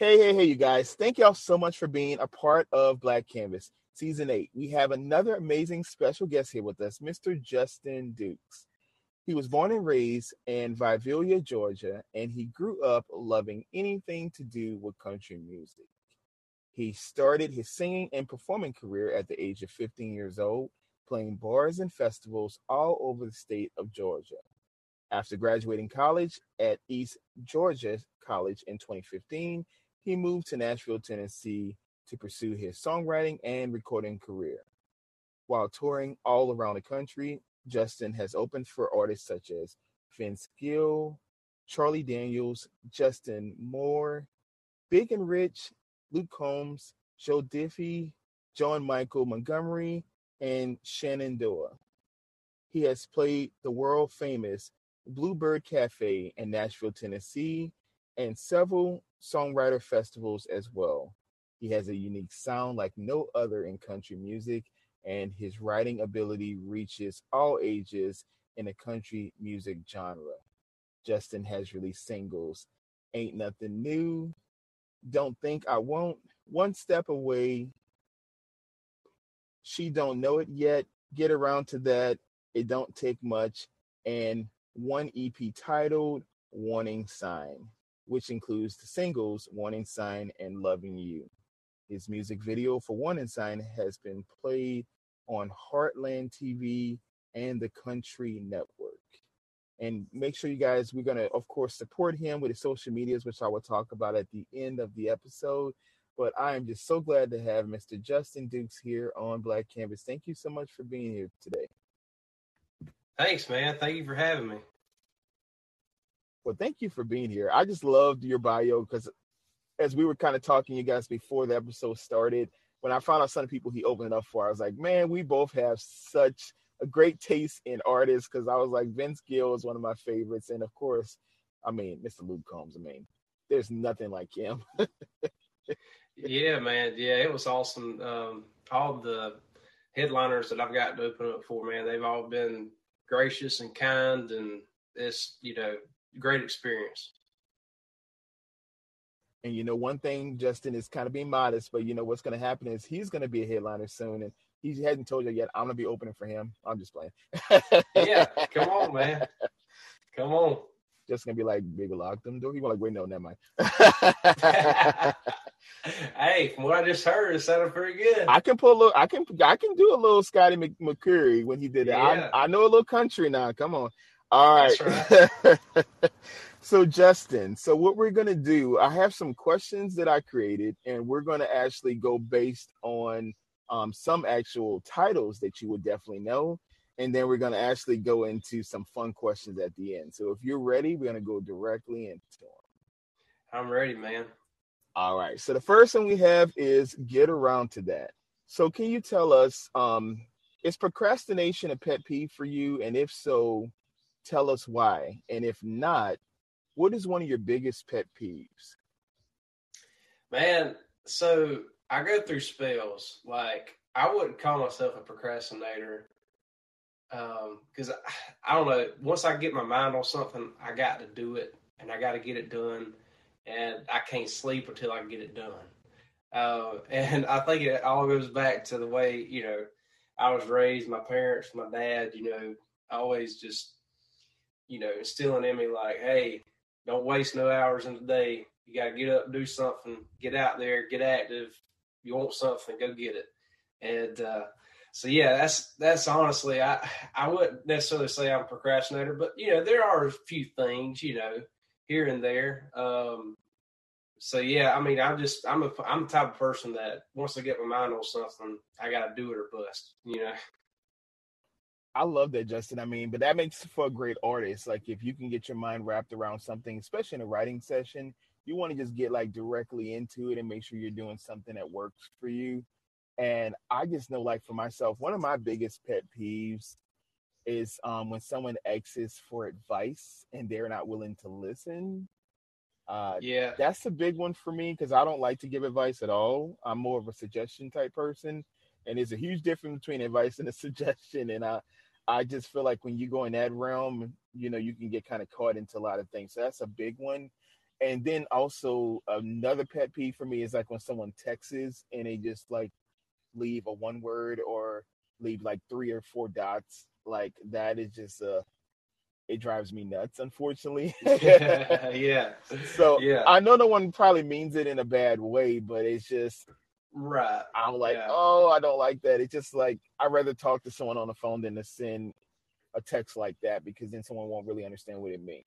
Hey, hey, hey, you guys. Thank y'all so much for being a part of Black Canvas Season 8. We have another amazing special guest here with us, Mr. Justin Dukes. He was born and raised in Vidalia, Georgia, and he grew up loving anything to do with country music. He started his singing and performing career at the age of 15 years old, playing bars and festivals all over the state of Georgia. After graduating college at East Georgia College in 2015, he moved to Nashville, Tennessee to pursue his songwriting and recording career. While touring all around the country, Justin has opened for artists such as Vince Gill, Charlie Daniels, Justin Moore, Big and Rich, Luke Combs, Joe Diffie, John Michael Montgomery, and Shenandoah. He has played the world famous Bluebird Cafe in Nashville, Tennessee, and several songwriter festivals as well. He has a unique sound like no other in country music, and his writing ability reaches all ages in the country music genre. Justin has released singles Ain't Nothing New, Don't Think I Won't, One Step Away, She Don't Know It Yet, Get Around to That, It Don't Take Much, and one EP titled Warning Sign which includes the singles Warning Sign and Loving You. His music video for Warning Sign has been played on Heartland TV and the Country Network. And make sure you guys, we're going to, of course, support him with his social medias, which I will talk about at the end of the episode. But I am just so glad to have Mr. Justin Dukes here on Black Canvas. Thank you so much for being here today. Thanks, man. Thank you for having me. Well, thank you for being here. I just loved your bio because as we were kind of talking, you guys, before the episode started, when I found out some of the people he opened up for, I was like, man, we both have such a great taste in artists because I was like, Vince Gill is one of my favorites. And of course, I mean, Mr. Luke Combs, I mean, there's nothing like him. yeah, man. Yeah, it was awesome. Um, all the headliners that I've got to open up for, man, they've all been gracious and kind. And it's, you know, great experience. And you know, one thing, Justin is kind of being modest, but you know what's going to happen is he's going to be a headliner soon, and he hasn't told you yet. I'm going to be opening for him. I'm just playing. yeah, come on, man, come on. Just gonna be like, baby, lock them door. You like, wait, no, never mind. hey, from what I just heard, it sounded pretty good. I can pull a little. I can. I can do a little Scotty McCreery when he did it. Yeah. I, I know a little country now. Come on. All right. right. so Justin, so what we're gonna do, I have some questions that I created, and we're gonna actually go based on um, some actual titles that you would definitely know, and then we're gonna actually go into some fun questions at the end. So if you're ready, we're gonna go directly into them. I'm ready, man. All right. So the first one we have is get around to that. So can you tell us, um, is procrastination a pet peeve for you? And if so, tell us why. And if not, what is one of your biggest pet peeves? Man, so I go through spells. Like I wouldn't call myself a procrastinator because um, I, I don't know. Once I get my mind on something, I got to do it, and I got to get it done, and I can't sleep until I get it done. Uh, and I think it all goes back to the way you know I was raised. My parents, my dad, you know, always just you know, instilling in me like, hey, don't waste no hours in the day. You got to get up do something. Get out there, get active. You want something, go get it. And uh, so, yeah, that's that's honestly, I I wouldn't necessarily say I'm a procrastinator, but you know, there are a few things, you know, here and there. Um, so yeah, I mean, I'm just I'm a I'm the type of person that once I get my mind on something, I got to do it or bust. You know. I love that, Justin. I mean, but that makes for a great artist. Like if you can get your mind wrapped around something, especially in a writing session, you want to just get like directly into it and make sure you're doing something that works for you. And I just know, like for myself, one of my biggest pet peeves is um, when someone asks for advice and they're not willing to listen. Uh, yeah, that's a big one for me because I don't like to give advice at all. I'm more of a suggestion type person, and there's a huge difference between advice and a suggestion. And I, I just feel like when you go in that realm, you know, you can get kind of caught into a lot of things. So that's a big one. And then also another pet peeve for me is like when someone texts and they just like leave a one word or leave like three or four dots. Like that is just uh it drives me nuts, unfortunately. yeah. So yeah. I know no one probably means it in a bad way, but it's just right. I'm like, yeah. oh, I don't like that. It's just like I'd rather talk to someone on the phone than to send a text like that because then someone won't really understand what it means.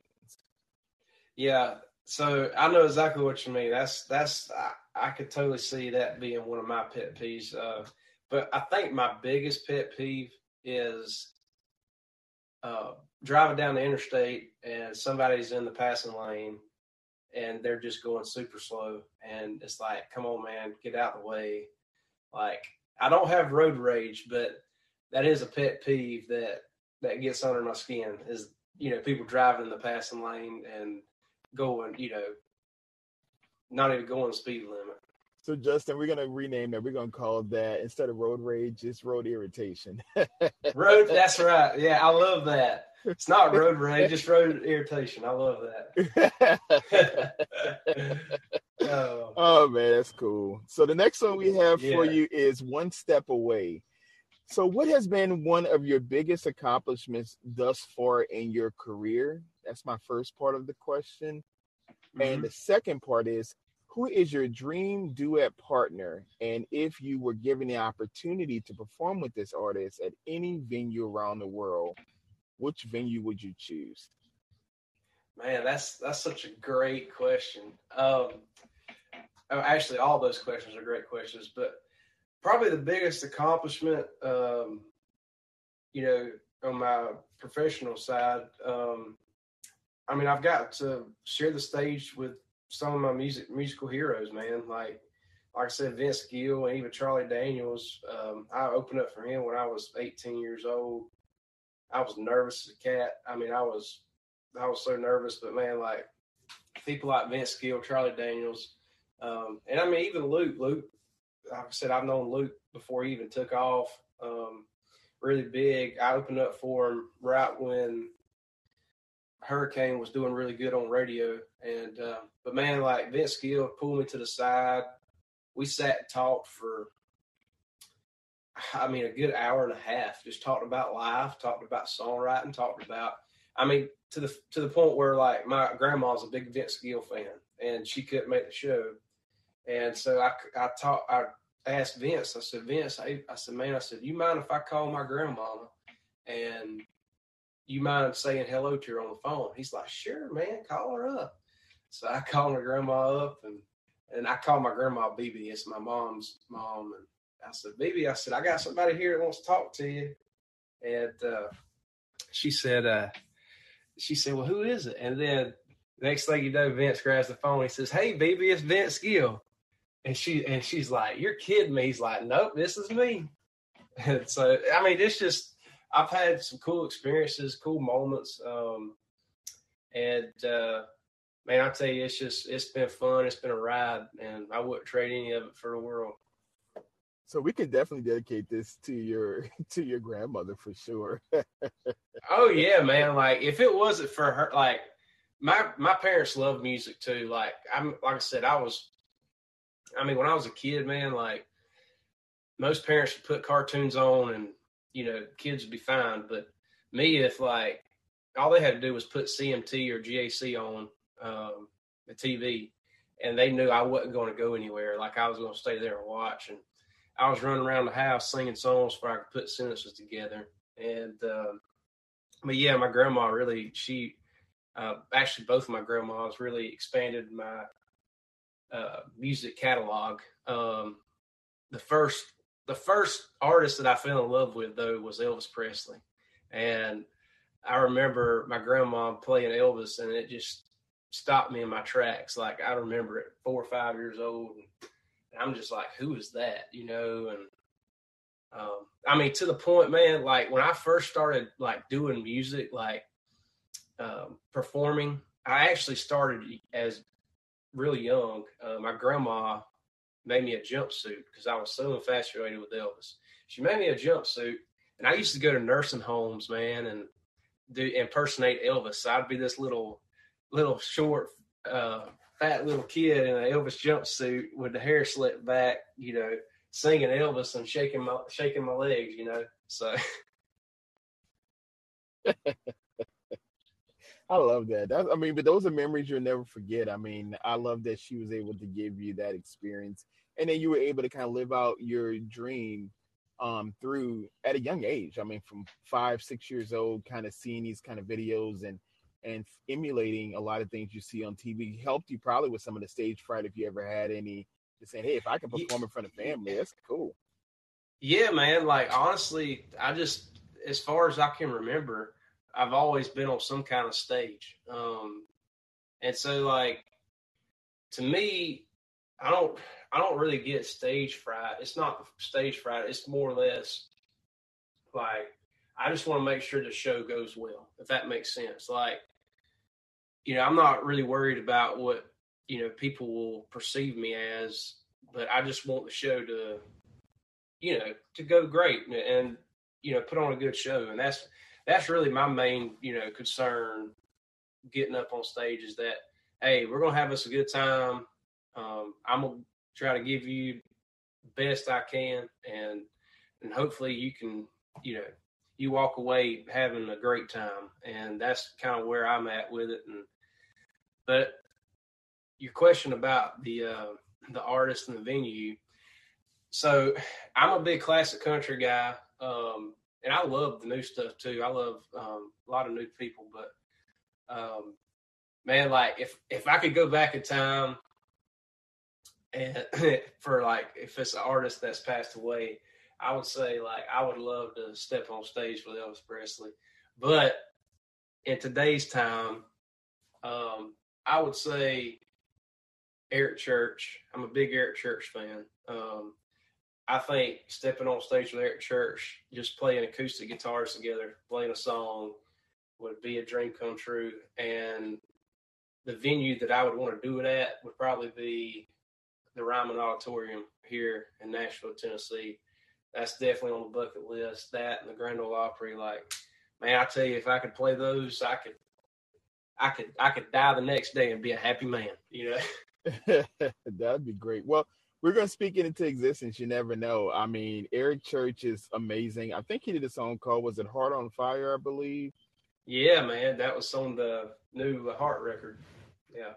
Yeah. So I know exactly what you mean. That's that's I, I could totally see that being one of my pet peeves. Uh, but I think my biggest pet peeve is uh, driving down the interstate and somebody's in the passing lane and they're just going super slow and it's like come on man get out of the way like i don't have road rage but that is a pet peeve that that gets under my skin is you know people driving in the passing lane and going you know not even going speed limit so Justin, we're gonna rename that. We're gonna call that instead of road rage, it's road irritation. road. That's right. Yeah, I love that. It's not road rage, just road irritation. I love that. oh. oh. man, that's cool. So the next one we have yeah. for you is one step away. So what has been one of your biggest accomplishments thus far in your career? That's my first part of the question. Mm-hmm. And the second part is who is your dream duet partner? And if you were given the opportunity to perform with this artist at any venue around the world, which venue would you choose? Man, that's that's such a great question. Um, oh, actually, all those questions are great questions, but probably the biggest accomplishment, um, you know, on my professional side, um, I mean, I've got to share the stage with some of my music musical heroes, man. Like like I said, Vince Gill and even Charlie Daniels. Um, I opened up for him when I was 18 years old. I was nervous as a cat. I mean, I was I was so nervous, but man, like people like Vince Gill, Charlie Daniels, um, and I mean even Luke. Luke, like I said, I've known Luke before he even took off. Um, really big. I opened up for him right when Hurricane was doing really good on radio, and uh, but man, like Vince Gill pulled me to the side. We sat and talked for, I mean, a good hour and a half. Just talked about life, talked about songwriting, talked about. I mean, to the to the point where like my grandma's a big Vince Gill fan, and she couldn't make the show, and so I I talked I asked Vince. I said, Vince, I, I said, man, I said, you mind if I call my grandmama and you mind saying hello to her on the phone? He's like, sure, man, call her up. So I called my grandma up and and I called my grandma BB. It's my mom's mom. And I said, BB, I said, I got somebody here that wants to talk to you. And uh, she said, uh, she said, well, who is it? And then next thing you know, Vince grabs the phone. He says, hey, BB, it's Vince Gill. And she and she's like, you're kidding me. He's like, nope, this is me. And so, I mean, it's just I've had some cool experiences, cool moments, um, and uh, man, I tell you, it's just it's been fun. It's been a ride, and I wouldn't trade any of it for the world. So we can definitely dedicate this to your to your grandmother for sure. oh yeah, man! Like if it wasn't for her, like my my parents love music too. Like I'm like I said, I was. I mean, when I was a kid, man, like most parents would put cartoons on and you know, kids would be fine. But me, if like all they had to do was put CMT or GAC on um, the TV, and they knew I wasn't going to go anywhere. Like I was going to stay there and watch. And I was running around the house singing songs before I could put sentences together. And um, but yeah, my grandma really she uh, actually both of my grandmas really expanded my uh, music catalog. Um, the first the first artist that I fell in love with though was Elvis Presley, and I remember my grandma playing Elvis, and it just stopped me in my tracks. Like I remember it, four or five years old, I'm just like, "Who is that?" You know, and um, I mean, to the point, man. Like when I first started like doing music, like um, performing, I actually started as really young. Uh, my grandma made me a jumpsuit because I was so infatuated with Elvis. She made me a jumpsuit, and I used to go to nursing homes, man, and do impersonate Elvis. So I'd be this little, little short, uh, fat little kid in an Elvis jumpsuit with the hair slicked back, you know, singing Elvis and shaking my shaking my legs, you know. So I love that. That's, I mean, but those are memories you'll never forget. I mean, I love that she was able to give you that experience, and then you were able to kind of live out your dream um, through at a young age. I mean, from five, six years old, kind of seeing these kind of videos and and emulating a lot of things you see on TV helped you probably with some of the stage fright if you ever had any. Just saying, hey, if I can perform in front of family, that's cool. Yeah, man. Like honestly, I just as far as I can remember, I've always been on some kind of stage. Um, and so like to me, I don't I don't really get stage fright. It's not stage fright. It's more or less like I just want to make sure the show goes well, if that makes sense. Like, you know, I'm not really worried about what you know people will perceive me as, but I just want the show to, you know, to go great and, and you know put on a good show, and that's that's really my main you know concern getting up on stage is that hey we're gonna have us a good time. Um, i'm gonna try to give you best i can and and hopefully you can you know you walk away having a great time and that's kind of where i'm at with it and but your question about the uh the artist and the venue so i'm a big classic country guy um and I love the new stuff too. I love um, a lot of new people, but um, man, like if if I could go back in time and for like if it's an artist that's passed away, I would say like I would love to step on stage with Elvis Presley. But in today's time, um, I would say Eric Church. I'm a big Eric Church fan. Um, I think stepping on stage with Eric Church, just playing acoustic guitars together, playing a song would be a dream come true. And the venue that I would want to do it at would probably be the Ryman Auditorium here in Nashville, Tennessee. That's definitely on the bucket list. That and the Grand Ole Opry. Like, man, I tell you, if I could play those, I could, I could, I could die the next day and be a happy man. You know, that'd be great. Well, we're gonna speak it into existence. You never know. I mean, Eric Church is amazing. I think he did a song called "Was It Heart on Fire?" I believe. Yeah, man, that was on the new uh, Heart record. Yeah.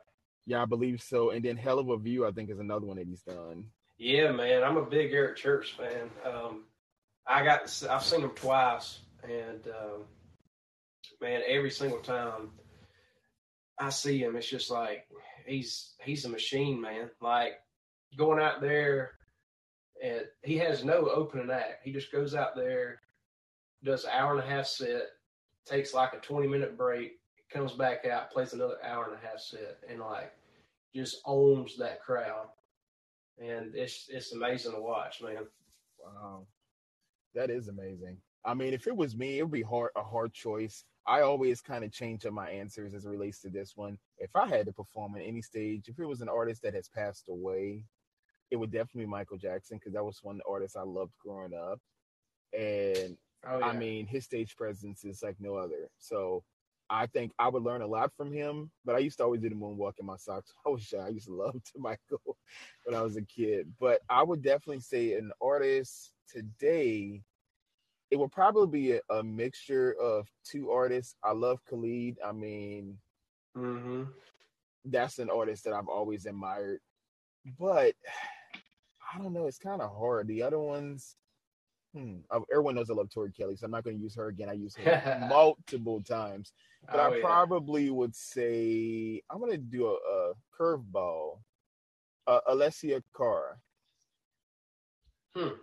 Yeah, I believe so. And then "Hell of a View," I think, is another one that he's done. Yeah, man, I'm a big Eric Church fan. Um, I got I've seen him twice, and um, man, every single time I see him, it's just like he's he's a machine, man. Like going out there and he has no opening act. He just goes out there, does an hour and a half set, takes like a 20 minute break, comes back out, plays another hour and a half set, and like just owns that crowd. And it's it's amazing to watch, man. Wow. That is amazing. I mean, if it was me, it would be hard a hard choice. I always kind of change up my answers as it relates to this one. If I had to perform on any stage, if it was an artist that has passed away, it would definitely be Michael Jackson because that was one of the artists I loved growing up. And oh, yeah. I mean, his stage presence is like no other. So I think I would learn a lot from him. But I used to always do the moonwalk in my socks. I was shy. I used to love to Michael when I was a kid. But I would definitely say an artist today, it would probably be a, a mixture of two artists. I love Khalid. I mean, mm-hmm. that's an artist that I've always admired. But I don't know. It's kind of hard. The other ones, hmm, everyone knows I love Tori Kelly, so I'm not going to use her again. I use her multiple times, but oh, I yeah. probably would say I'm going to do a, a curveball. Uh, Alessia Cara. Hmm.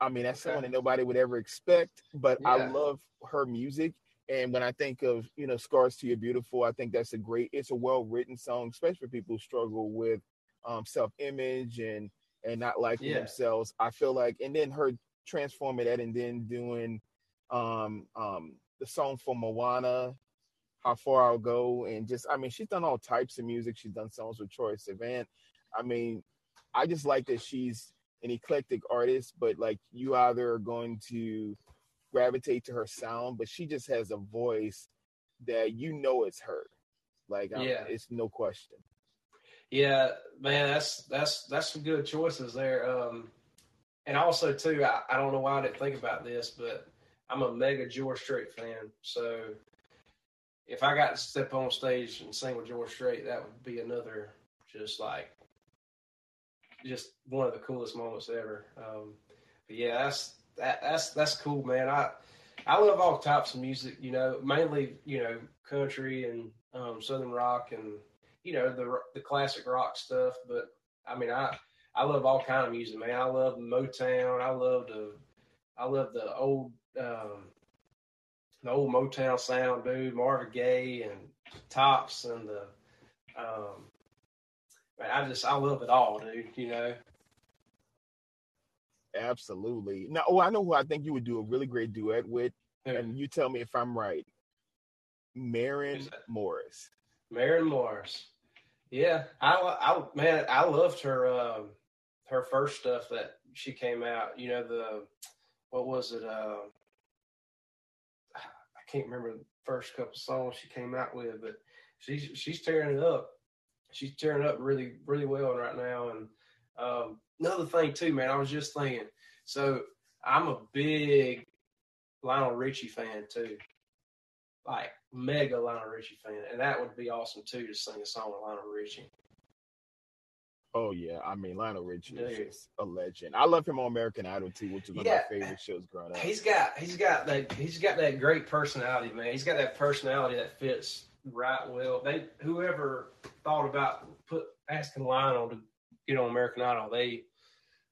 I mean, that's okay. someone that nobody would ever expect, but yeah. I love her music. And when I think of, you know, Scars to Your Beautiful, I think that's a great, it's a well written song, especially for people who struggle with um, self image and and not liking yeah. themselves. I feel like, and then her transforming that and then doing um um the song for Moana, How Far I'll Go, and just I mean she's done all types of music. She's done songs with Troye Sivan. I mean, I just like that she's an eclectic artist, but like you either are going to gravitate to her sound, but she just has a voice that you know it's her. Like, yeah. it's no question. Yeah, man, that's that's that's some good choices there. Um, and also too, I, I don't know why I didn't think about this, but I'm a mega George Strait fan. So if I got to step on stage and sing with George Strait, that would be another just like just one of the coolest moments ever. Um, but yeah, that's that, that's that's cool, man. I I love all types of music, you know, mainly you know country and um, southern rock and you know the the classic rock stuff. But I mean, I I love all kind of music, man. I love Motown. I love the I love the old um, the old Motown sound, dude. Marvin Gaye and Tops and the um, man, I just I love it all, dude. You know. Absolutely. Now, oh, I know who I think you would do a really great duet with, and you tell me if I'm right. That? Morris. Maren Morris. Yeah, I, I man, I loved her um, her first stuff that she came out. You know the what was it? Uh, I can't remember the first couple songs she came out with, but she's she's tearing it up. She's tearing up really really well right now. And um, another thing too, man, I was just thinking. So I'm a big Lionel Richie fan too, like mega Lionel Richie fan, and that would be awesome too to sing a song with Lionel Richie. Oh yeah, I mean Lionel Richie is just a legend. I love him on American Idol too, which is one Yeah. of my favorite shows growing up. He's got he's got that he's got that great personality, man. He's got that personality that fits right well. They whoever thought about put asking Lionel to get on American Idol, they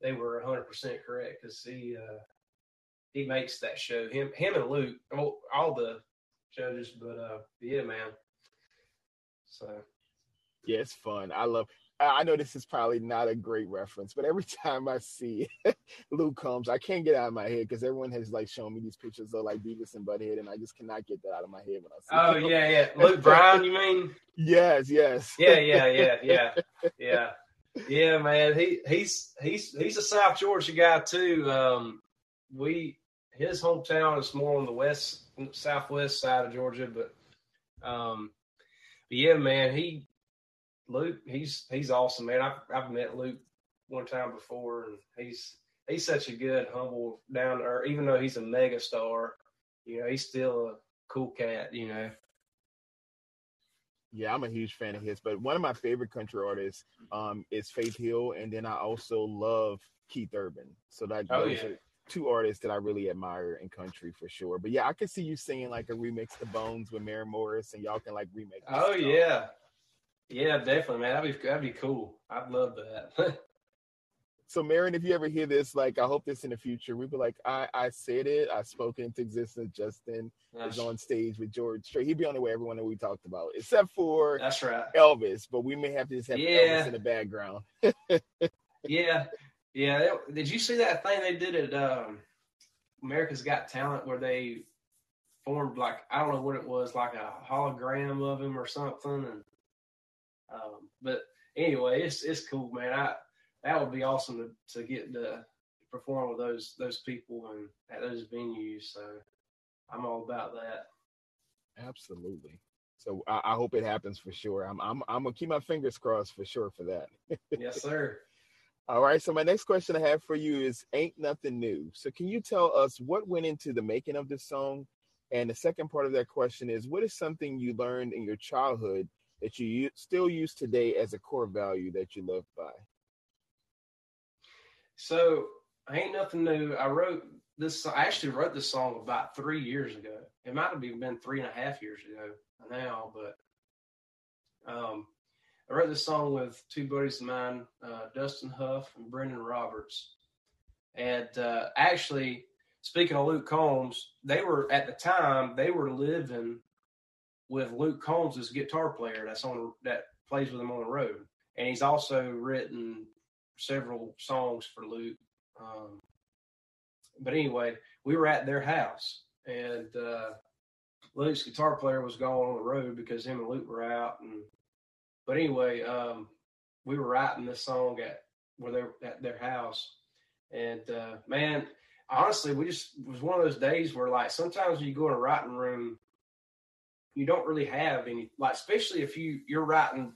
they were hundred percent correct because he uh, he makes that show. Him him and Luke, all, all the judges, but uh, yeah, man. So Yeah, it's fun. I love. I know this is probably not a great reference, but every time I see Luke Combs, I can't get out of my head because everyone has like shown me these pictures of like Beavis and Butthead, and I just cannot get that out of my head when I see. oh them. yeah yeah Luke Bryan, you mean? Yes, yes. Yeah, yeah, yeah, yeah, yeah, yeah, man. He he's he's he's a South Georgia guy too. Um, we his hometown is more on the west southwest side of Georgia, but um, but yeah, man. He Luke, he's he's awesome, man. I've I've met Luke one time before, and he's he's such a good, humble, down to earth. Even though he's a mega star, you know, he's still a cool cat. You know. Yeah, I'm a huge fan of his. But one of my favorite country artists um, is Faith Hill, and then I also love Keith Urban. So that Oh, those yeah. are two artists that I really admire in country for sure. But yeah, I could see you singing like a remix to Bones with Maren Morris, and y'all can like remake. Oh song. yeah, yeah, definitely, man. That'd be that'd be cool. I'd love that. So, Maren, if you ever hear this, like, I hope this in the future, we'd be like, I, I said it, I spoke into existence. Justin is on stage with George Strait. He'd be on the way, everyone that we talked about, except for That's right. Elvis. But we may have to just have Yeah. Elvis in the background. Yeah, yeah. Did you see that thing they did at um, America's Got Talent where they formed like I don't know what it was, like a hologram of him or something? And but anyway, it's it's cool, man. I that would be awesome to, to get to perform with those those people and at those venues. So I'm all about that. Absolutely. So I, I hope it happens for sure. I'm, I'm, I'm gonna keep my fingers crossed for sure for that. Yes, sir. All right. So my next question I have for you is "Ain't Nothing New." So can you tell us what went into the making of this song? And the second part of that question is, what is something you learned in your childhood that you still use today as a core value that you live by? So I ain't nothing new. I wrote this. I actually wrote this song about three years ago. It might have even been three and a half years ago now, but um, I wrote this song with two buddies of mine, uh, Dustin Huff and Brendan Roberts. And uh, actually, speaking of Luke Combs, they were at the time they were living with Luke Combs as guitar player. That's on that plays with him on the road, and he's also written several songs for Luke. Um, but anyway, we were at their house, and uh, Luke's guitar player was gone on the road because him and Luke were out. And but anyway, um, we were writing this song at where they at their house, and uh, man, honestly, we just was one of those days where like sometimes you go in a writing room, you don't really have any like, especially if you you're writing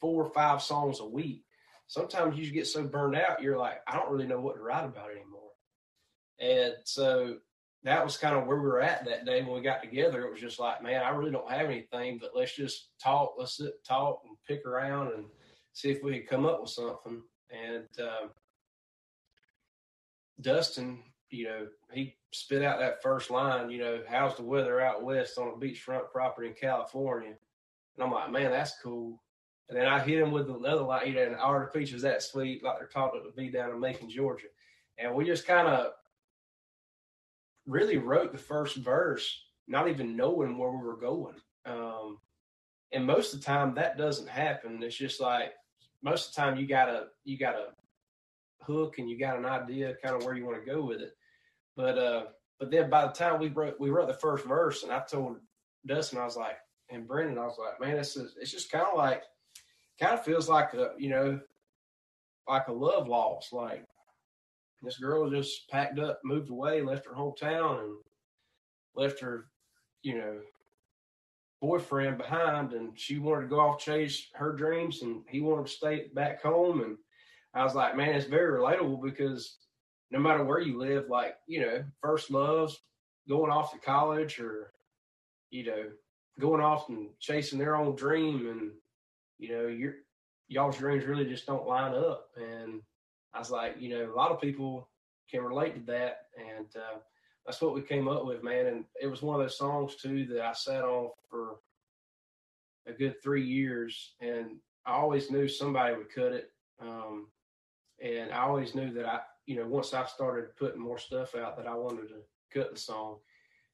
four or five songs a week. Sometimes you get so burned out, you're like, I don't really know what to write about anymore. And so that was kind of where we were at that day when we got together. It was just like, man, I really don't have anything, but let's just talk. Let's sit, talk, and pick around and see if we could come up with something. And um, Dustin, you know, he spit out that first line, you know, how's the weather out west on a beachfront property in California? And I'm like, man, that's cool. And then I hit him with another line, you know, and of Peach was that sweet, like they're talking to be down in Macon, Georgia. And we just kind of really wrote the first verse, not even knowing where we were going. Um, and most of the time that doesn't happen. It's just like most of the time you gotta you gotta hook and you got an idea kind of where you want to go with it. But uh but then by the time we wrote we wrote the first verse and I told Dustin, I was like, and Brendan, I was like, man, it's it's just kind of like kind of feels like a you know like a love loss. Like this girl just packed up, moved away, left her hometown, and left her, you know, boyfriend behind. And she wanted to go off chase her dreams, and he wanted to stay back home. And I was like, man, it's very relatable because no matter where you live, like you know, first loves, going off to college, or you know, going off and chasing their own dream, and you know, your y'all's dreams really just don't line up, and I was like, you know, a lot of people can relate to that, and uh, that's what we came up with, man. And it was one of those songs too that I sat on for a good three years, and I always knew somebody would cut it. Um, and I always knew that I, you know, once I started putting more stuff out, that I wanted to cut the song.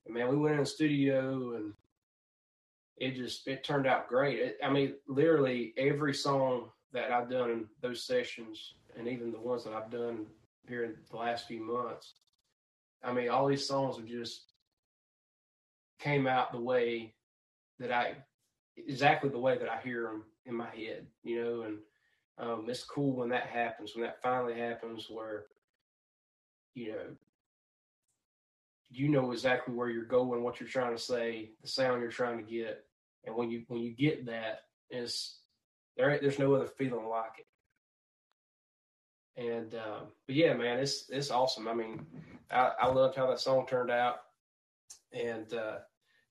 And man, we went in the studio, and it just it turned out great. It, I mean, literally every song that I've done in those sessions and even the ones that I've done here in the last few months. I mean, all these songs have just came out the way that I exactly the way that I hear them in my head, you know, and um, it's cool when that happens, when that finally happens, where you know you know exactly where you're going, what you're trying to say, the sound you're trying to get, and when you when you get that, is there there's no other feeling like it. And um, but yeah, man, it's it's awesome. I mean, I, I loved how that song turned out, and uh,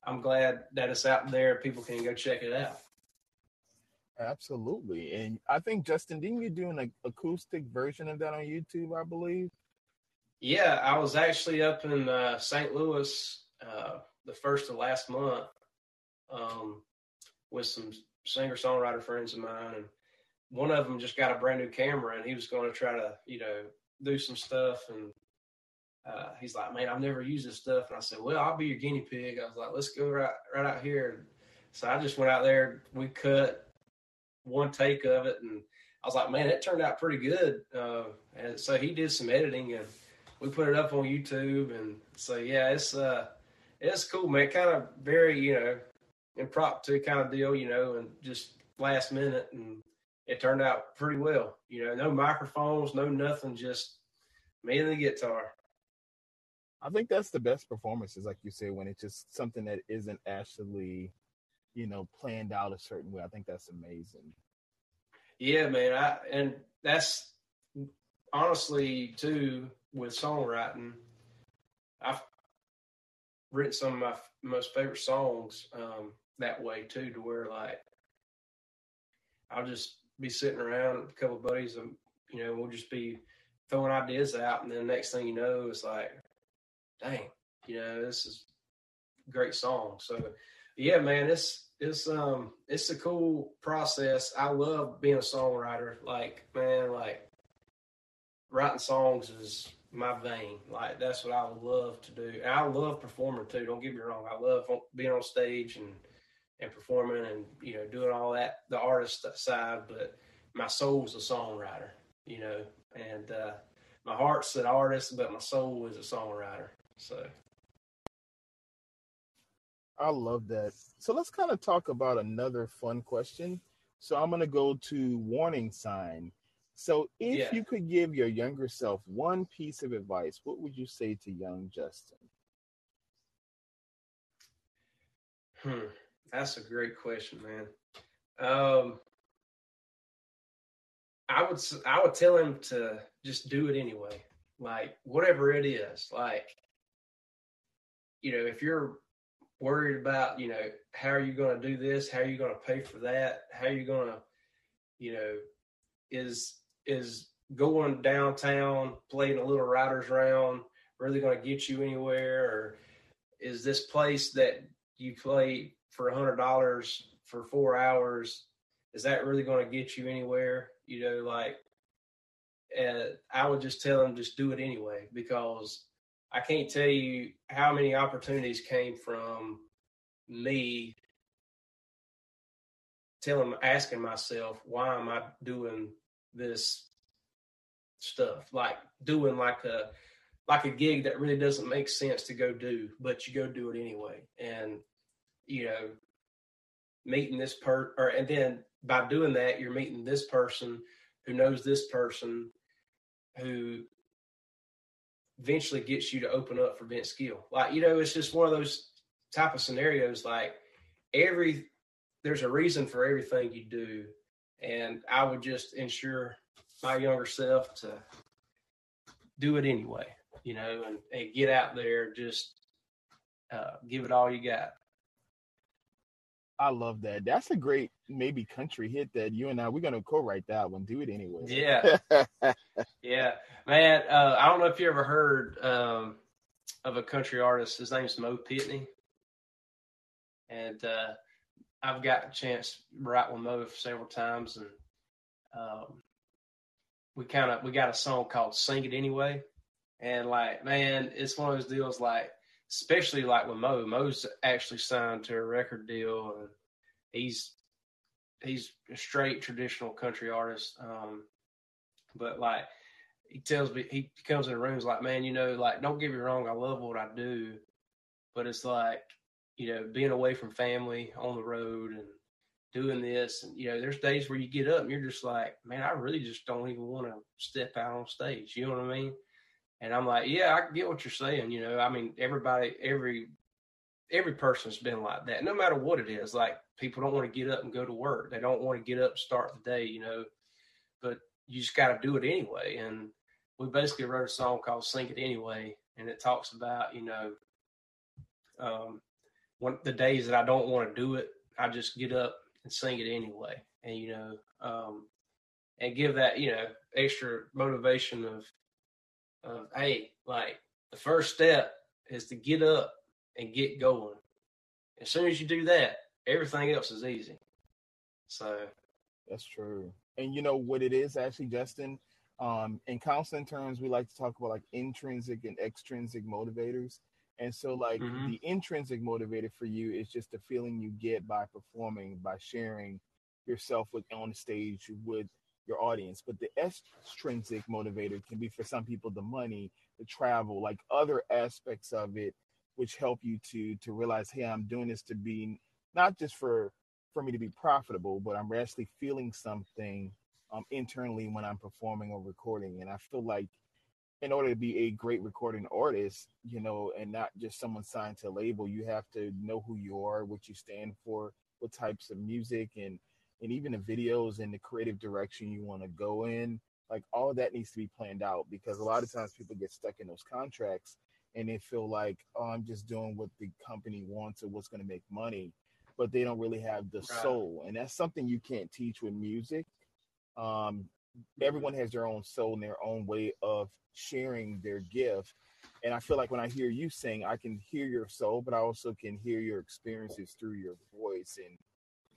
I'm glad that it's out there. People can go check it out. Absolutely, and I think Justin, didn't you do an acoustic version of that on YouTube? I believe. Yeah, I was actually up in uh, St. Louis uh, the first of last month um, with some singer songwriter friends of mine, and one of them just got a brand new camera and he was going to try to, you know, do some stuff. And uh, he's like, man, I've never used this stuff. And I said, well, I'll be your guinea pig. I was like, let's go right, right out here. So I just went out there. We cut one take of it, and I was like, man, it turned out pretty good. Uh, and so he did some editing, and we put it up on YouTube. And so yeah, it's uh, it's cool, man. Kind of very, you know, impromptu kind of deal, you know, and just last minute and it turned out pretty well. You know, no microphones, no nothing, just me and the guitar. I think that's the best performances, like you say, when it's just something that isn't actually, you know, planned out a certain way. I think that's amazing. Yeah, man. I and that's honestly too with songwriting. I've written some of my most favorite songs um, that way too, to where like I'll just be sitting around with a couple of buddies and you know we'll just be throwing ideas out and then the next thing you know it's like dang you know this is great song so yeah man it's it's um it's a cool process. I love being a songwriter. Like man like writing songs is my vein. Like that's what i love to do. And i love performing too. Don't get me wrong. I love being on stage and and performing and you know doing all that the artist side but my soul's a songwriter you know? And uh, my heart's an artist but my soul is a songwriter. So i love that so let's kind of talk about another fun question so i'm going to go to warning sign so if yeah. you could give your younger self one piece of advice what would you say to young justin hmm that's a great question, man. Um, I would I would tell him to just do it anyway. Like whatever it is. Like you know, if you're worried about, you know, how are you going to do this? How are you going to pay for that? How are you going to, you know, is is going downtown playing a little writers round really going to get you anywhere or is this place that you play for a hundred dollars for four hours is that really going to get you anywhere you know like and i would just tell them just do it anyway because i can't tell you how many opportunities came from me telling asking myself why am i doing this stuff like doing like a like a gig that really doesn't make sense to go do, but you go do it anyway. And you know, meeting this per or and then by doing that, you're meeting this person who knows this person who eventually gets you to open up for Vince Gill. Like, you know, it's just one of those type of scenarios like every there's a reason for everything you do. And I would just ensure my younger self to do it anyway you know, and, and get out there, just uh, give it all you got. I love that. That's a great maybe country hit that you and I we're gonna co-write that one. Do it anyway. Yeah, yeah, man. Uh, I don't know if you ever heard um, of a country artist. His name's Mo Pitney, and uh, I've got a chance to write with Mo several times, and um, we kind of we got a song called "Sing It Anyway." And like, man, it's one of those deals like, especially like with Mo. Mo's actually signed to a record deal, and he's he's a straight traditional country artist. Um, but like, he tells me he comes in the rooms like, man, you know, like, don't get me wrong, I love what I do, but it's like, you know, being away from family on the road and doing this, and you know, there's days where you get up and you're just like, man, I really just don't even want to step out on stage. You know what I mean? And I'm like, yeah, I get what you're saying. You know, I mean, everybody, every every person's been like that, no matter what it is. Like people don't want to get up and go to work. They don't want to get up, start the day, you know, but you just got to do it anyway. And we basically wrote a song called Sing It Anyway. And it talks about, you know, um, when the days that I don't want to do it, I just get up and sing it anyway. And, you know, um, and give that, you know, extra motivation of, of hey, like the first step is to get up and get going. As soon as you do that, everything else is easy. So that's true. And you know what it is actually, Justin? Um, in counseling terms, we like to talk about like intrinsic and extrinsic motivators. And so, like, mm-hmm. the intrinsic motivator for you is just the feeling you get by performing, by sharing yourself with on stage with your audience. But the extrinsic motivator can be for some people the money, the travel, like other aspects of it, which help you to to realize, hey, I'm doing this to be not just for for me to be profitable, but I'm actually feeling something um, internally when I'm performing or recording. And I feel like in order to be a great recording artist, you know, and not just someone signed to a label, you have to know who you are, what you stand for, what types of music and and even the videos and the creative direction you want to go in like all that needs to be planned out because a lot of times people get stuck in those contracts and they feel like oh i'm just doing what the company wants or what's going to make money but they don't really have the right. soul. And that's something you can't teach with music. Um, everyone has their own soul and their own way of sharing their gift. And i feel like when i hear you sing i can hear your soul but i also can hear your experiences through your voice and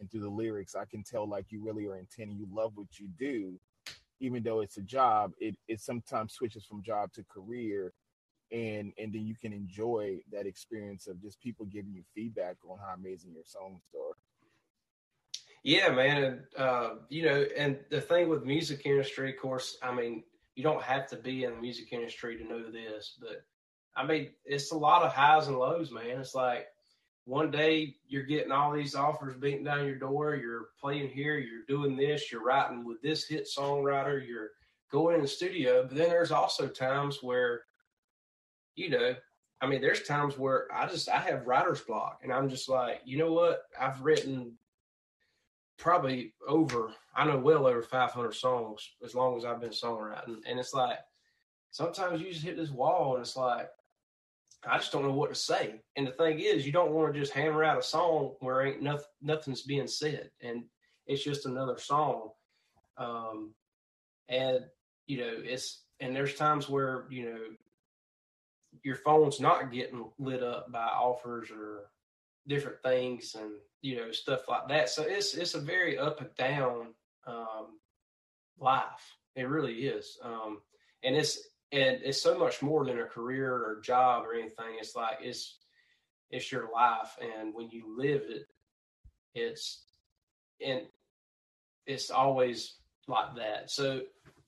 and through the lyrics, I can tell like you really are intending you love what you do, even though it's a job. It it sometimes switches from job to career, and and then you can enjoy that experience of just people giving you feedback on how amazing your songs are. Yeah, man, and uh, you know, and the thing with music industry, of course, I mean, you don't have to be in the music industry to know this, but I mean, it's a lot of highs and lows, man. It's like one day you're getting all these offers beating down your door. You're playing here, you're doing this, you're writing with this hit songwriter, you're going in the studio. But then there's also times where, you know, I mean, there's times where I just I have writer's block, and I'm just like, you know what? I've written probably over, I know well over 500 songs as long as I've been songwriting. And it's like, sometimes you just hit this wall and it's like, I just don't know what to say. And the thing is, you don't want to just hammer out a song where ain't nothing, nothing's being said. And it's just another song. Um, and, you know, it's, and there's times where, you know, your phone's not getting lit up by offers or different things and you know stuff like that. So it's it's a very up and down um, life. It really is, um, and it's and it's so much more than a career or job or anything. It's like it's it's your life, and when you live it, it's and it's always like that. So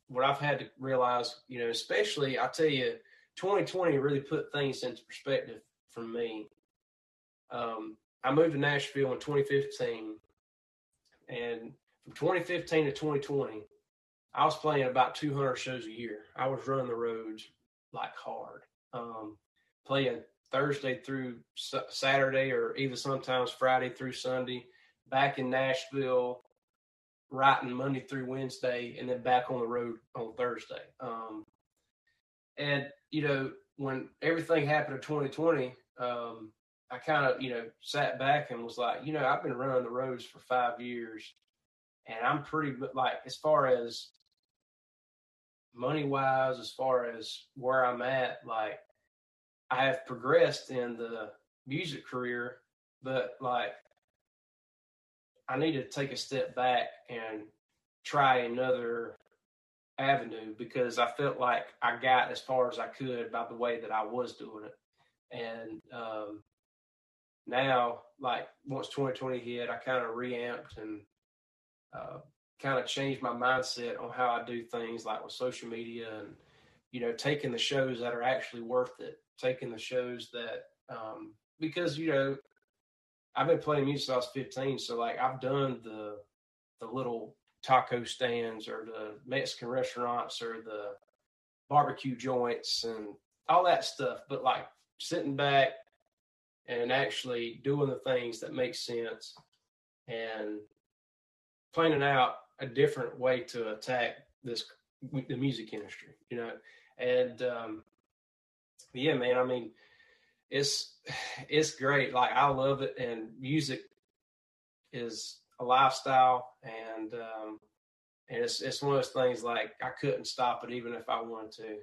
what I've had to realize, you know, especially I tell you, 2020 really put things into perspective for me. Um, I moved to Nashville in 2015, and from 2015 to 2020, I was playing about 200 shows a year. I was running the roads like hard, um, playing Thursday through Saturday, or even sometimes Friday through Sunday. Back in Nashville, writing Monday through Wednesday, and then back on the road on Thursday. Um, and you know, when everything happened in 2020, um, I kind of, you know, sat back and was like, you know, I've been running the roads for five years, and I'm pretty like as far as money wise, as far as where I'm at, like I have progressed in the music career, but like I need to take a step back and try another avenue because I felt like I got as far as I could by the way that I was doing it. And um, now, like once 2020 hit, I kind of reamped and uh, kind of changed my mindset on how I do things, like with social media and you know taking the shows that are actually worth it, taking the shows that um, because you know I've been playing music since I was 15, so like I've done the the little taco stands or the Mexican restaurants or the barbecue joints and all that stuff, but like sitting back and actually doing the things that make sense and planning out a different way to attack this the music industry you know? And um yeah man i mean it's it's great. Like i love it and music is a lifestyle and um and it's it's one of those things like i couldn't stop it even if i wanted to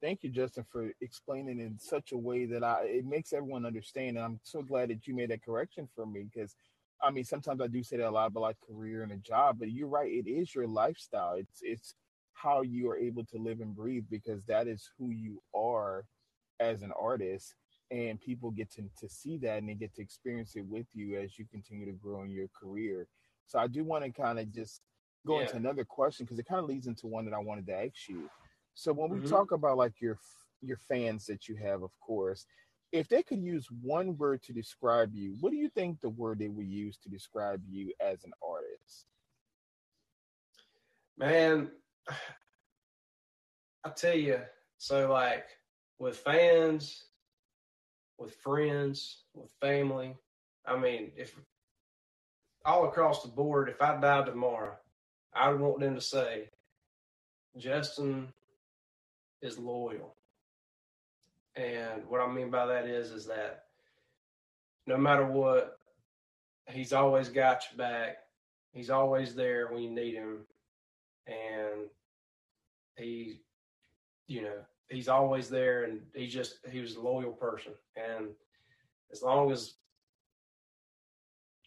thank you, Justin, for explaining in such a way that I it makes everyone understand. And I'm so glad that you made that correction for me because I mean sometimes I do say that a lot about like career and a job, but you're right, it is your lifestyle. It's it's how you are able to live and breathe because that is who you are as an artist and people get to, to see that and they get to experience it with you as you continue to grow in your career. So I do want to kind of just go yeah. into another question because it kind of leads into one that I wanted to ask you. So when we mm-hmm. talk about like your your fans that you have, of course, if they could use one word to describe you, what do you think the word they would use to describe you as an artist? Man, I tell you, so like with fans, with friends, with family, I mean, if all across the board, if I died tomorrow, I would want them to say, Justin is loyal. And what I mean by that is is that no matter what, he's always got your back. He's always there when you need him. And he you know, he's always there and he just he was a loyal person. And as long as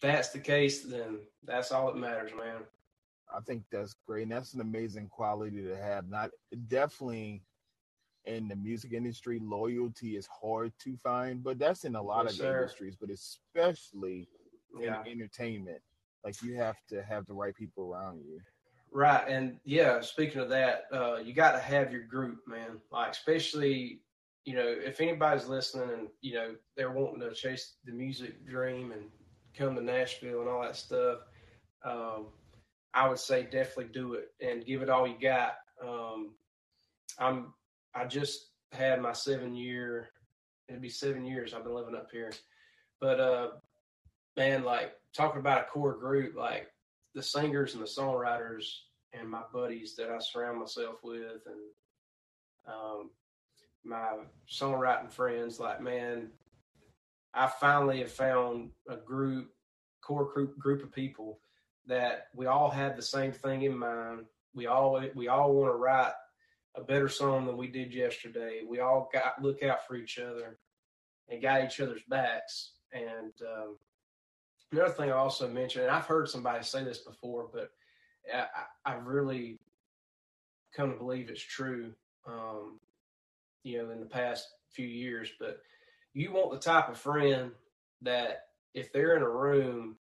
that's the case, then that's all that matters, man. I think that's great. And that's an amazing quality to have. Not definitely in the music industry, loyalty is hard to find, but that's in a lot yes, of sir. industries, but especially yeah. in entertainment. Like you have to have the right people around you. Right. And yeah, speaking of that, uh, you got to have your group, man. Like, especially, you know, if anybody's listening and, you know, they're wanting to chase the music dream and come to Nashville and all that stuff, um, I would say definitely do it and give it all you got. Um, I'm I just had my seven year. It'd be seven years I've been living up here, but uh, man, like talking about a core group, like the singers and the songwriters and my buddies that I surround myself with, and um, my songwriting friends, like man, I finally have found a group, core group group of people that we all have the same thing in mind. We all we all want to write a better song than we did yesterday. We all got look out for each other and got each other's backs. And um, another thing I also mentioned, and I've heard somebody say this before, but I, I really come to believe it's true. Um, you know, in the past few years, but you want the type of friend that if they're in a room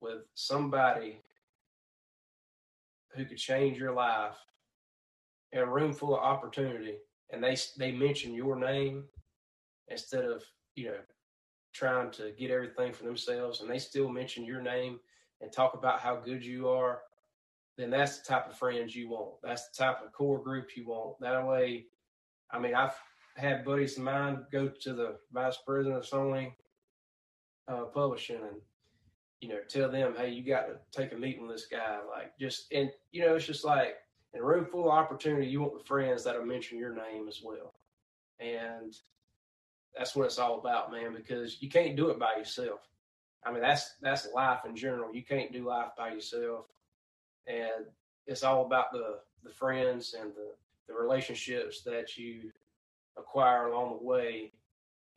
with somebody who could change your life in a room full of opportunity and they they mention your name instead of you know trying to get everything for themselves and they still mention your name and talk about how good you are then that's the type of friends you want that's the type of core group you want that way i mean i've had buddies of mine go to the vice president of sony uh, publishing and you know tell them hey you got to take a meeting with this guy like just and you know it's just like in a room full of opportunity, you want the friends that'll mention your name as well. And that's what it's all about, man, because you can't do it by yourself. I mean, that's that's life in general. You can't do life by yourself. And it's all about the the friends and the, the relationships that you acquire along the way.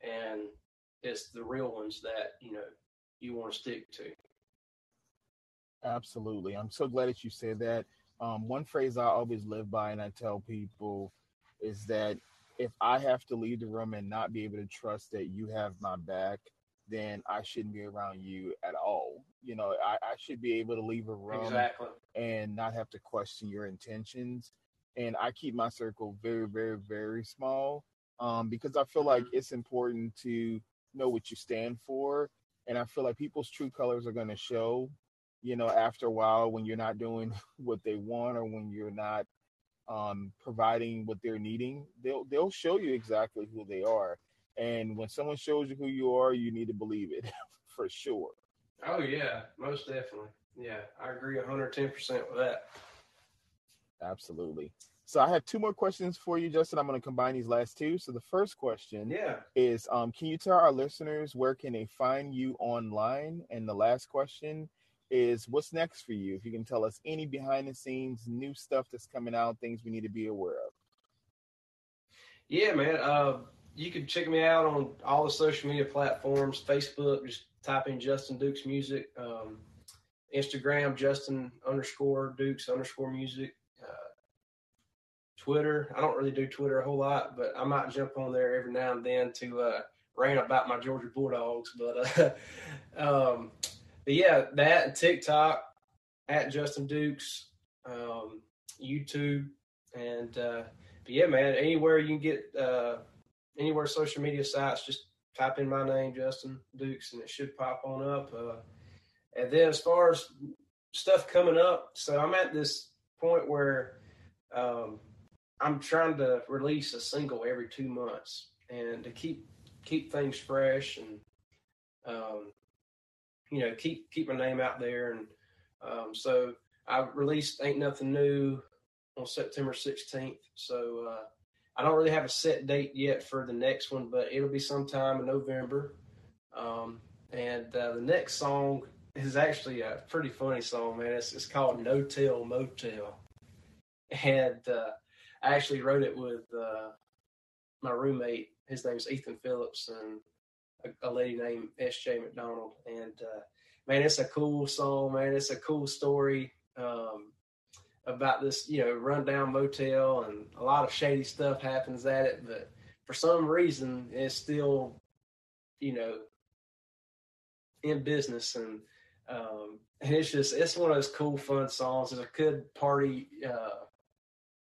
And it's the real ones that, you know, you want to stick to. Absolutely. I'm so glad that you said that um, one phrase I always live by and I tell people is that if I have to leave the room and not be able to trust that you have my back, then I shouldn't be around you at all. You know, I, I should be able to leave a room exactly. and not have to question your intentions. And I keep my circle very, very, very small um, because I feel like mm-hmm. it's important to know what you stand for. And I feel like people's true colors are going to show you know, after a while when you're not doing what they want or when you're not um, providing what they're needing, they'll they'll show you exactly who they are. And when someone shows you who you are, you need to believe it for sure. Oh yeah, most definitely. Yeah, I agree 110% with that. Absolutely. So I have two more questions for you, Justin. I'm going to combine these last two. So the first question yeah. is um, can you tell our listeners where can they find you online? And the last question is what's next for you? If you can tell us any behind the scenes new stuff that's coming out, things we need to be aware of. Yeah, man. Uh, you can check me out on all the social media platforms. Facebook, just type in Justin Dukes Music. Um, Instagram, Justin underscore Dukes underscore Music. Uh, Twitter, I don't really do Twitter a whole lot, but I might jump on there every now and then to uh, rant about my Georgia Bulldogs. But uh, um, but yeah, that TikTok at Justin Dukes, um, YouTube, and uh, but yeah, man, anywhere you can get uh, anywhere social media sites, just type in my name, Justin Dukes, and it should pop on up. Uh, and then as far as stuff coming up, so I'm at this point where um, I'm trying to release a single every two months, and to keep keep things fresh and um, you know, keep keep my name out there. And um, so I released Ain't Nothing New on September 16th. So uh, I don't really have a set date yet for the next one, but it'll be sometime in November. Um, and uh, the next song is actually a pretty funny song, man. It's, it's called No Tell Motel. And uh, I actually wrote it with uh, my roommate. His name's Ethan Phillips, and a, a lady named S.J. McDonald. And uh, man, it's a cool song, man. It's a cool story um, about this, you know, rundown motel, and a lot of shady stuff happens at it. But for some reason, it's still, you know, in business, and um, and it's just it's one of those cool, fun songs. It's a good party uh,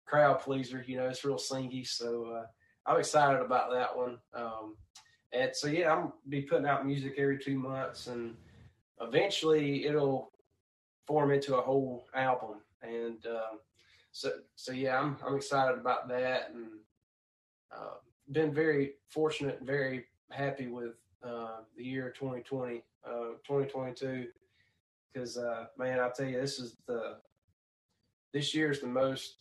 crowd pleaser. You know, it's real singy, so uh, I'm excited about that one. Um, and so yeah, I'm be putting out music every two months, and eventually it'll form into a whole album. And um, so so yeah, I'm I'm excited about that, and uh, been very fortunate, and very happy with uh, the year 2020, uh, 2022. Because uh, man, I tell you, this is the this year is the most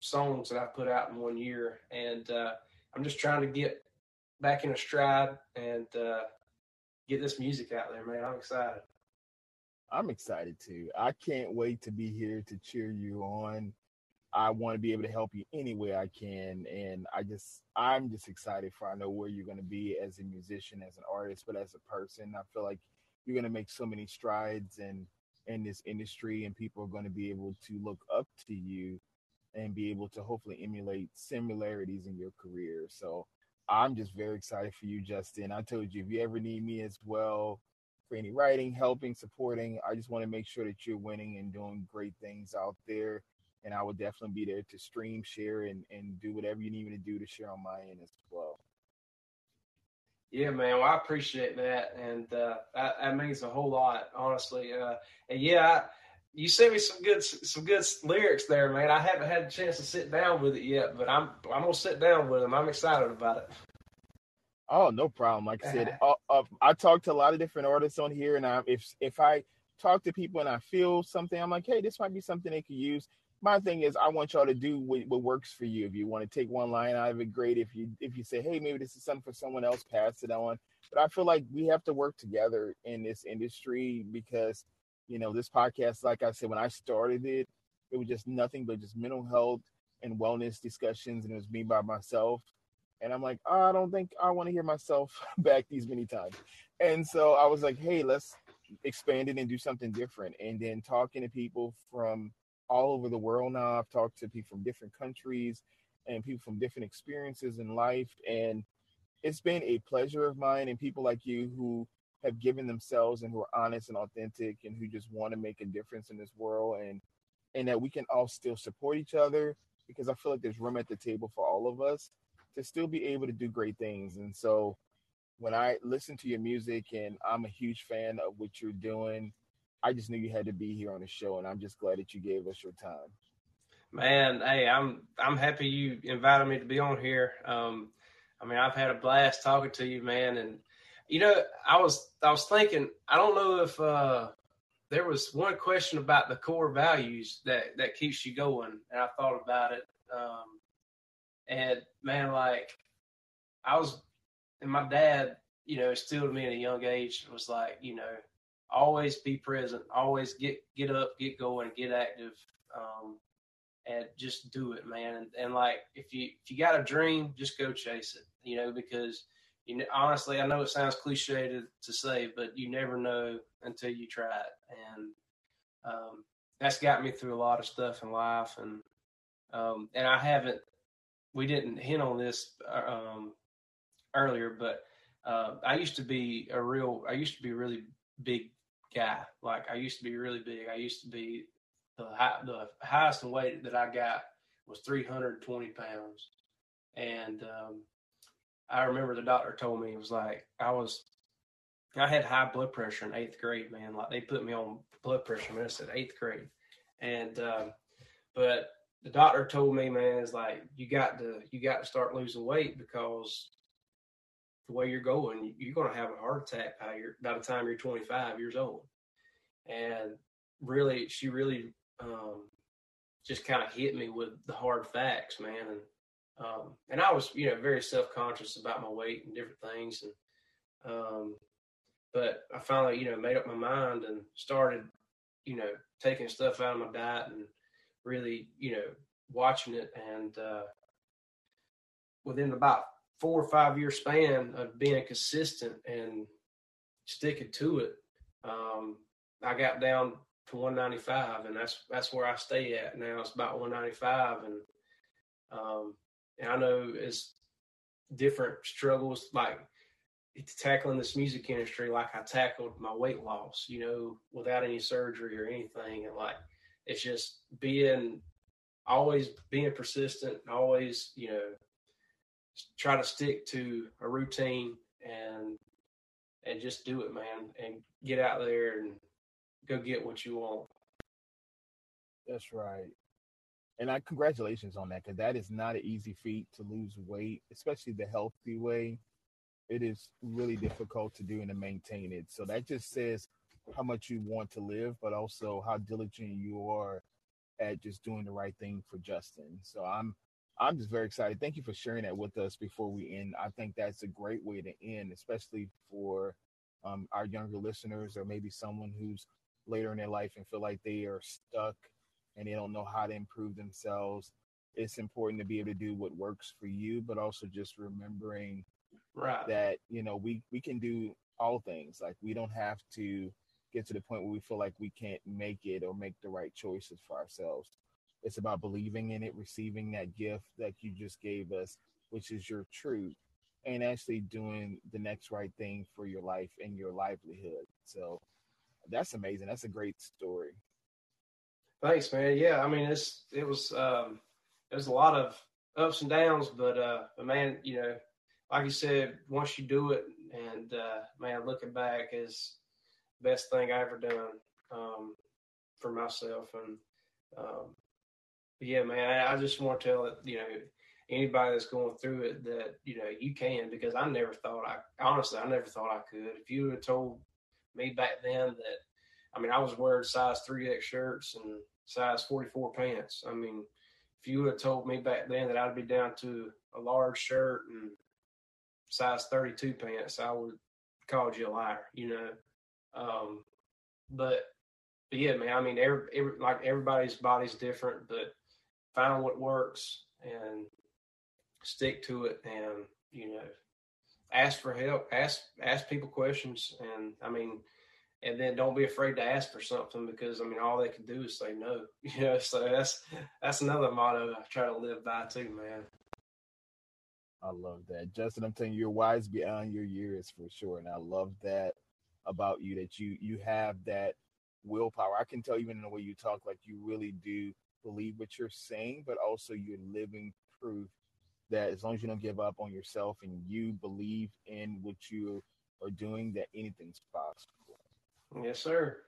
songs that I've put out in one year, and uh, I'm just trying to get back in a stride and uh, get this music out there, man. I'm excited. I'm excited too. I can't wait to be here to cheer you on. I want to be able to help you any way I can. And I just, I'm just excited for I know where you're going to be as a musician, as an artist, but as a person. I feel like you're going to make so many strides in, in this industry, and people are going to be able to look up to you and be able to hopefully emulate similarities in your career. So I'm just very excited for you, Justin. I told you, if you ever need me as well for any writing, helping, supporting, I just want to make sure that you're winning and doing great things out there and I will definitely be there to stream, share, and and do whatever you need me to do to share on my end as well. Yeah, man. Well, I appreciate that, and uh, that, that means a whole lot, honestly. Uh, and yeah, you sent me some good some good lyrics there, man. I haven't had a chance to sit down with it yet, but I'm I'm gonna sit down with them. I'm excited about it. Oh, no problem. Like I said, uh, uh, I talked to a lot of different artists on here, and I, if if I talk to people and I feel something, I'm like, hey, this might be something they could use my thing is I want y'all to do what, what, works for you. If you want to take one line out of it, great. If you if you say, hey, maybe this is something for someone else, pass it on. But I feel like we have to work together in this industry because, you know, this podcast, like I said, when I started it, it was just nothing but just mental health and wellness discussions, and it was me by myself. And I'm like, oh, I don't think I want to hear myself back these many times. And so I was like, hey, let's expand it and do something different. And then talking to people from all over the world now. I've talked to people from different countries and people from different experiences in life. And it's been a pleasure of mine and people like you who have given themselves and who are honest and authentic and who just want to make a difference in this world and and that we can all still support each other because I feel like there's room at the table for all of us to still be able to do great things. And so when I listen to your music and I'm a huge fan of what you're doing I just knew you had to be here on the show, and I'm just glad that you gave us your time. Man, hey, I'm I'm happy you invited me to be on here. Um, I mean, I've had a blast talking to you, man, and you know, I was I was thinking, I don't know if uh, there was one question about the core values that that keeps you going, and I thought about it, um, and man, like I was, and my dad, you know, instilled me at a young age was like, you know, always be present, always get get up, get going, get active, um, and just do it, man. And, and like if you if you got a dream, just go chase it, you know, because you know honestly, I know it sounds cliche to, to say, but you never know until you try it, and um, that's got me through a lot of stuff in life, and um, and I haven't. We didn't hint on this uh, um, earlier, but uh, I used to be a real. I used to be a really big guy. Like I used to be really big. I used to be the high, the highest weight that I got was 320 pounds, and um, I remember the doctor told me it was like I was. I had high blood pressure in eighth grade, man. Like they put me on blood pressure medicine eighth grade, and um, but the doctor told me, man, is like you got to you got to start losing weight because the way you're going, you're going to have a heart attack by, your, by the time you're 25 years old. And really, she really um, just kind of hit me with the hard facts, man. And um, and I was, you know, very self conscious about my weight and different things. And um, but I finally, you know, made up my mind and started, you know, taking stuff out of my diet and really, you know, watching it. And uh, within about four or five year span of being consistent and sticking to it, um, I got down to 195, and that's that's where I stay at now. It's about 195, and um, and I know it's different struggles like tackling this music industry like I tackled my weight loss, you know, without any surgery or anything, and like it's just being always being persistent, always you know try to stick to a routine and and just do it, man, and get out there and go get what you want. That's right. And I congratulations on that because that is not an easy feat to lose weight, especially the healthy way. it is really difficult to do and to maintain it. So that just says how much you want to live, but also how diligent you are at just doing the right thing for Justin. So I'm I'm just very excited. Thank you for sharing that with us before we end. I think that's a great way to end, especially for um, our younger listeners or maybe someone who's later in their life and feel like they are stuck and they don't know how to improve themselves. It's important to be able to do what works for you, but also just remembering right. that you know we we can do all things. Like we don't have to get to the point where we feel like we can't make it or make the right choices for ourselves. It's about believing in it, receiving that gift that you just gave us, which is your truth, and actually doing the next right thing for your life and your livelihood. So that's amazing. That's a great story. Thanks, man. Yeah, I mean, it's it was um, it was a lot of ups and downs, but uh, but man, you know, like you said, once you do it, and uh, man, looking back is best thing I ever done um, for myself, and um, yeah, man, I, I just want to tell that you know anybody that's going through it that you know you can because I never thought I honestly I never thought I could. If you would have told me back then that I mean I was wearing size three X shirts and size forty four pants. I mean, if you would have told me back then that I'd be down to a large shirt and size thirty two pants, I would called you a liar, you know. Um, but, but yeah, man, I mean, every, every like everybody's body's different, but find what works and stick to it and you know ask for help ask ask people questions and i mean and then don't be afraid to ask for something because i mean all they can do is say no you know so that's that's another motto i try to live by too man. I love that. Justin i'm telling you you're wise beyond your years for sure and i love that about you that you you have that willpower. I can tell even in the way you talk like you really do believe what you're saying but also you're living proof that as long as you don't give up on yourself and you believe in what you are doing, that anything's possible. Yes, sir.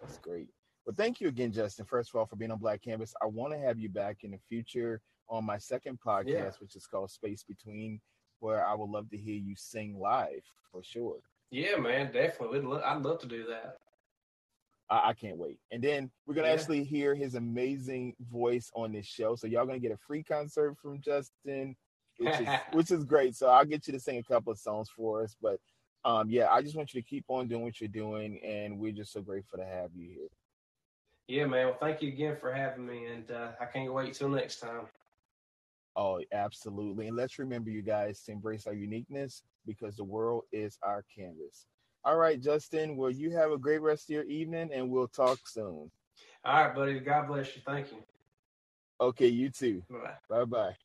That's great. Well, thank you again, Justin, first of all, for being on Black Canvas. I want to have you back in the future on my second podcast, yeah. which is called Space Between, where I would love to hear you sing live for sure. Yeah, man, definitely. I'd love to do that. I, I can't wait. And then we're gonna yeah. actually hear his amazing voice on this show. So y'all gonna get a free concert from Justin, which is which is great. So I'll get you to sing a couple of songs for us. But um, yeah, I just want you to keep on doing what you're doing, and we're just so grateful to have you here. Yeah, man. Well, thank you again for having me, and uh, I can't wait till next time. Oh, absolutely. And let's remember, you guys, to embrace our uniqueness because the world is our canvas. All right, Justin. Well, you have a great rest of your evening, and we'll talk soon. All right, buddy. God bless you. Thank you. Okay, you too. Bye bye.